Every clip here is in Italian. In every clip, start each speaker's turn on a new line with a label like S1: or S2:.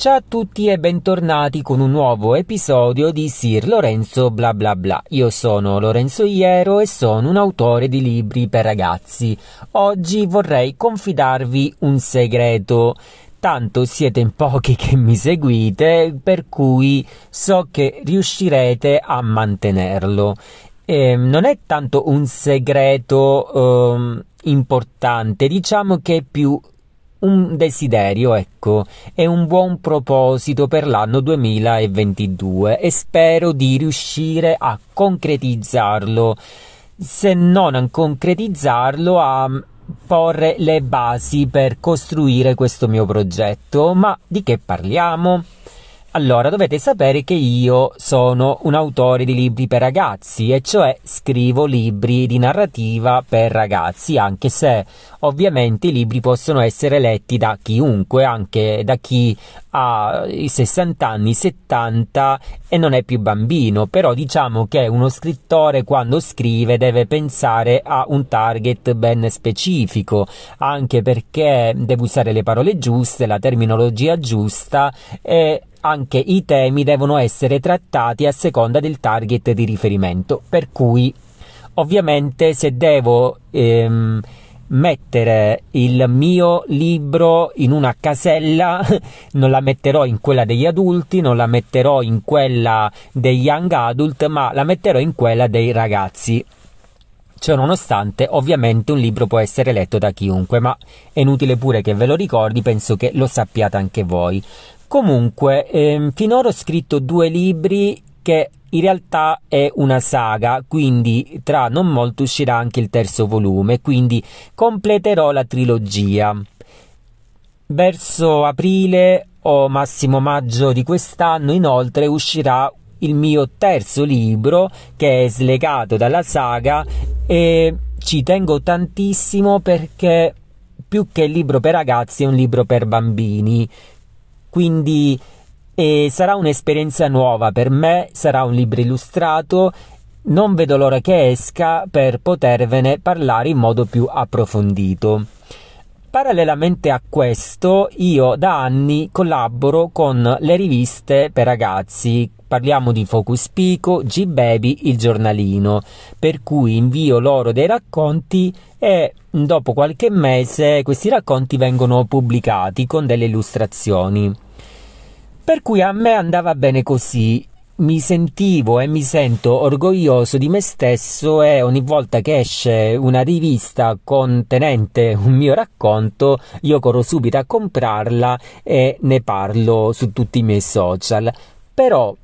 S1: Ciao a tutti e bentornati con un nuovo episodio di Sir Lorenzo bla bla bla. Io sono Lorenzo Iero e sono un autore di libri per ragazzi. Oggi vorrei confidarvi un segreto. Tanto siete in pochi che mi seguite, per cui so che riuscirete a mantenerlo. Eh, non è tanto un segreto eh, importante, diciamo che è più un desiderio, ecco, è un buon proposito per l'anno 2022 e spero di riuscire a concretizzarlo, se non a concretizzarlo, a porre le basi per costruire questo mio progetto. Ma di che parliamo? Allora, dovete sapere che io sono un autore di libri per ragazzi, e cioè scrivo libri di narrativa per ragazzi, anche se ovviamente i libri possono essere letti da chiunque, anche da chi ha i 60 anni, 70 e non è più bambino, però diciamo che uno scrittore quando scrive deve pensare a un target ben specifico, anche perché deve usare le parole giuste, la terminologia giusta e anche i temi devono essere trattati a seconda del target di riferimento, per cui ovviamente se devo ehm, mettere il mio libro in una casella, non la metterò in quella degli adulti, non la metterò in quella dei young adult, ma la metterò in quella dei ragazzi. Ciò nonostante, ovviamente un libro può essere letto da chiunque, ma è inutile pure che ve lo ricordi, penso che lo sappiate anche voi. Comunque, ehm, finora ho scritto due libri che in realtà è una saga, quindi tra non molto uscirà anche il terzo volume, quindi completerò la trilogia. Verso aprile o massimo maggio di quest'anno, inoltre, uscirà il mio terzo libro che è slegato dalla saga e ci tengo tantissimo perché più che libro per ragazzi è un libro per bambini quindi eh, sarà un'esperienza nuova per me, sarà un libro illustrato, non vedo l'ora che esca per potervene parlare in modo più approfondito. Parallelamente a questo, io da anni collaboro con le riviste per ragazzi. Parliamo di Focus Pico, G-Baby, il giornalino, per cui invio loro dei racconti e dopo qualche mese questi racconti vengono pubblicati con delle illustrazioni. Per cui a me andava bene così, mi sentivo e mi sento orgoglioso di me stesso e ogni volta che esce una rivista contenente un mio racconto io corro subito a comprarla e ne parlo su tutti i miei social. Però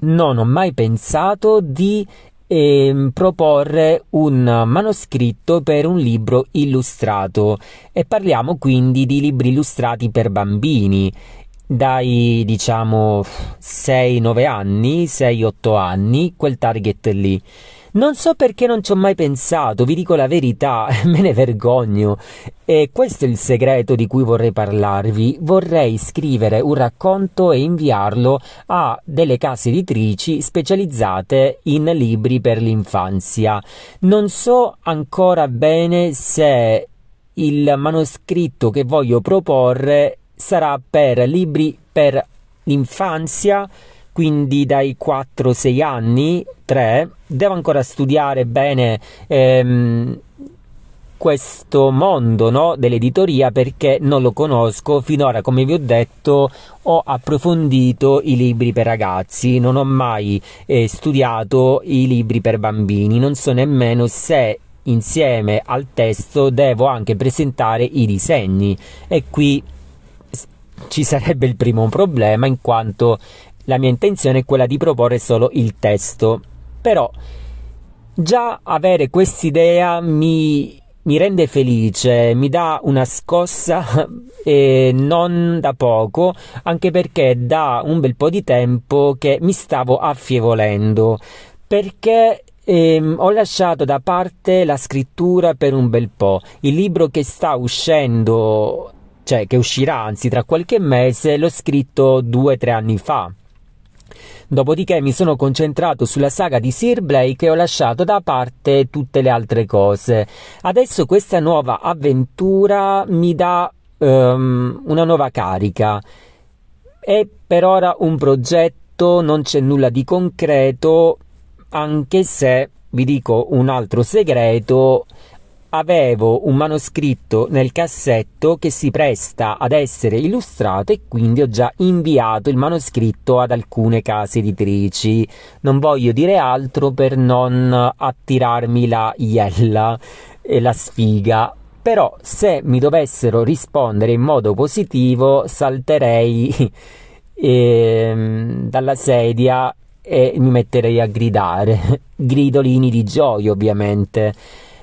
S1: non ho mai pensato di eh, proporre un manoscritto per un libro illustrato e parliamo quindi di libri illustrati per bambini dai diciamo 6-9 anni, 6-8 anni, quel target lì. Non so perché non ci ho mai pensato, vi dico la verità, me ne vergogno. E questo è il segreto di cui vorrei parlarvi. Vorrei scrivere un racconto e inviarlo a delle case editrici specializzate in libri per l'infanzia. Non so ancora bene se il manoscritto che voglio proporre sarà per libri per l'infanzia, quindi dai 4-6 anni, 3. Devo ancora studiare bene ehm, questo mondo no, dell'editoria perché non lo conosco. Finora, come vi ho detto, ho approfondito i libri per ragazzi, non ho mai eh, studiato i libri per bambini, non so nemmeno se insieme al testo devo anche presentare i disegni e qui ci sarebbe il primo problema in quanto la mia intenzione è quella di proporre solo il testo. Però già avere quest'idea mi, mi rende felice, mi dà una scossa e non da poco, anche perché da un bel po' di tempo che mi stavo affievolendo, perché ehm, ho lasciato da parte la scrittura per un bel po'. Il libro che sta uscendo cioè che uscirà anzi tra qualche mese, l'ho scritto due o tre anni fa. Dopodiché mi sono concentrato sulla saga di Sir Blake e ho lasciato da parte tutte le altre cose. Adesso questa nuova avventura mi dà um, una nuova carica. È per ora un progetto, non c'è nulla di concreto, anche se vi dico un altro segreto, avevo un manoscritto nel cassetto che si presta ad essere illustrato e quindi ho già inviato il manoscritto ad alcune case editrici. Non voglio dire altro per non attirarmi la iella e la sfiga. Però se mi dovessero rispondere in modo positivo salterei eh, dalla sedia e mi metterei a gridare. Gridolini di gioia ovviamente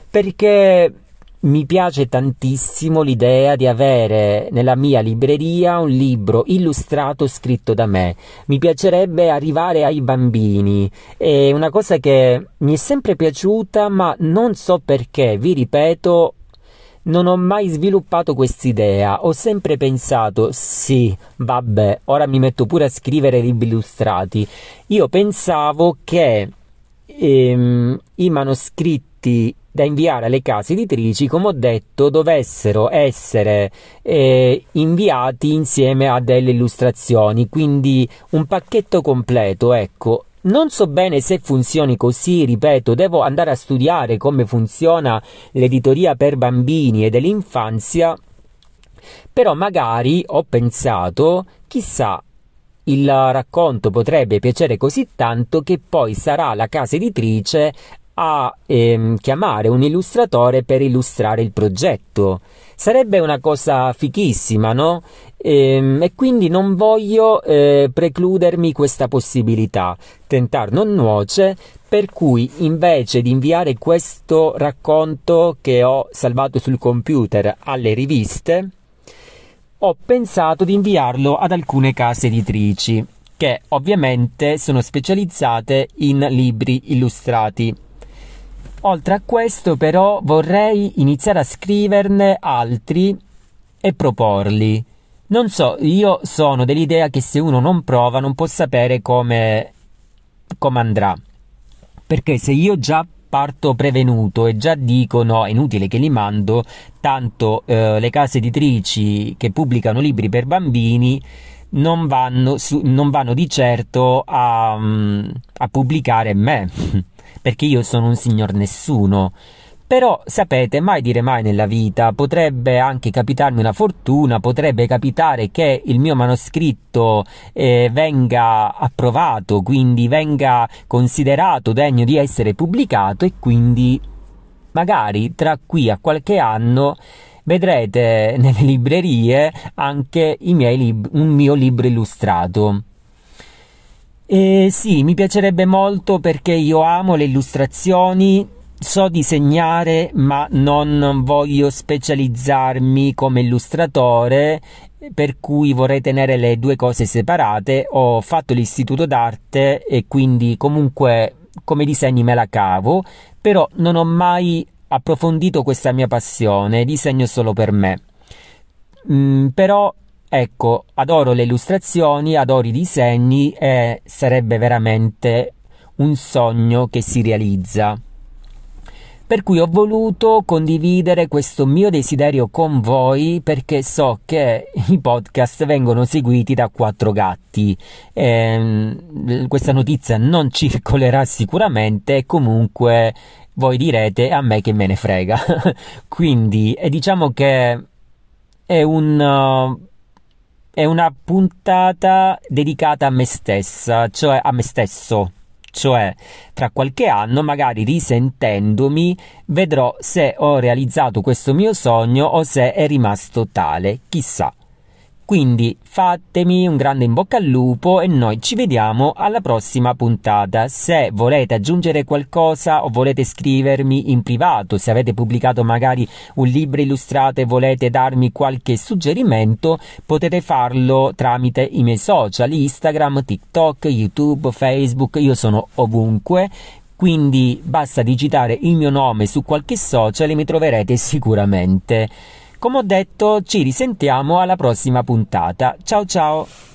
S1: perché mi piace tantissimo l'idea di avere nella mia libreria un libro illustrato scritto da me. Mi piacerebbe arrivare ai bambini. È una cosa che mi è sempre piaciuta, ma non so perché, vi ripeto, non ho mai sviluppato quest'idea. Ho sempre pensato, sì, vabbè, ora mi metto pure a scrivere libri illustrati. Io pensavo che ehm, i manoscritti da inviare alle case editrici, come ho detto, dovessero essere eh, inviati insieme a delle illustrazioni, quindi un pacchetto completo, ecco. Non so bene se funzioni così, ripeto, devo andare a studiare come funziona l'editoria per bambini e dell'infanzia, però magari ho pensato, chissà, il racconto potrebbe piacere così tanto che poi sarà la casa editrice a ehm, chiamare un illustratore per illustrare il progetto. Sarebbe una cosa fichissima, no? Ehm, e quindi non voglio eh, precludermi questa possibilità. Tentar non nuoce, per cui invece di inviare questo racconto che ho salvato sul computer alle riviste, ho pensato di inviarlo ad alcune case editrici che ovviamente sono specializzate in libri illustrati. Oltre a questo, però, vorrei iniziare a scriverne altri e proporli. Non so, io sono dell'idea che se uno non prova non può sapere come, come andrà. Perché se io già parto prevenuto e già dico no, è inutile che li mando, tanto eh, le case editrici che pubblicano libri per bambini non vanno, su, non vanno di certo a, a pubblicare me. perché io sono un signor nessuno. Però sapete, mai dire mai nella vita, potrebbe anche capitarmi una fortuna, potrebbe capitare che il mio manoscritto eh, venga approvato, quindi venga considerato degno di essere pubblicato e quindi magari tra qui a qualche anno vedrete nelle librerie anche lib- un mio libro illustrato. Eh, sì, mi piacerebbe molto perché io amo le illustrazioni, so disegnare ma non voglio specializzarmi come illustratore per cui vorrei tenere le due cose separate. Ho fatto l'istituto d'arte e quindi comunque come disegni me la cavo, però non ho mai approfondito questa mia passione, disegno solo per me. Mm, però Ecco, adoro le illustrazioni, adoro i disegni e sarebbe veramente un sogno che si realizza. Per cui ho voluto condividere questo mio desiderio con voi perché so che i podcast vengono seguiti da quattro gatti. E, ehm, questa notizia non circolerà sicuramente comunque voi direte a me che me ne frega. Quindi diciamo che è un uh, è una puntata dedicata a me stessa, cioè a me stesso. Cioè, tra qualche anno, magari risentendomi, vedrò se ho realizzato questo mio sogno o se è rimasto tale, chissà. Quindi fatemi un grande in bocca al lupo e noi ci vediamo alla prossima puntata. Se volete aggiungere qualcosa o volete scrivermi in privato, se avete pubblicato magari un libro illustrato e volete darmi qualche suggerimento, potete farlo tramite i miei social, Instagram, TikTok, YouTube, Facebook, io sono ovunque quindi basta digitare il mio nome su qualche social e mi troverete sicuramente. Come ho detto, ci risentiamo alla prossima puntata. Ciao ciao!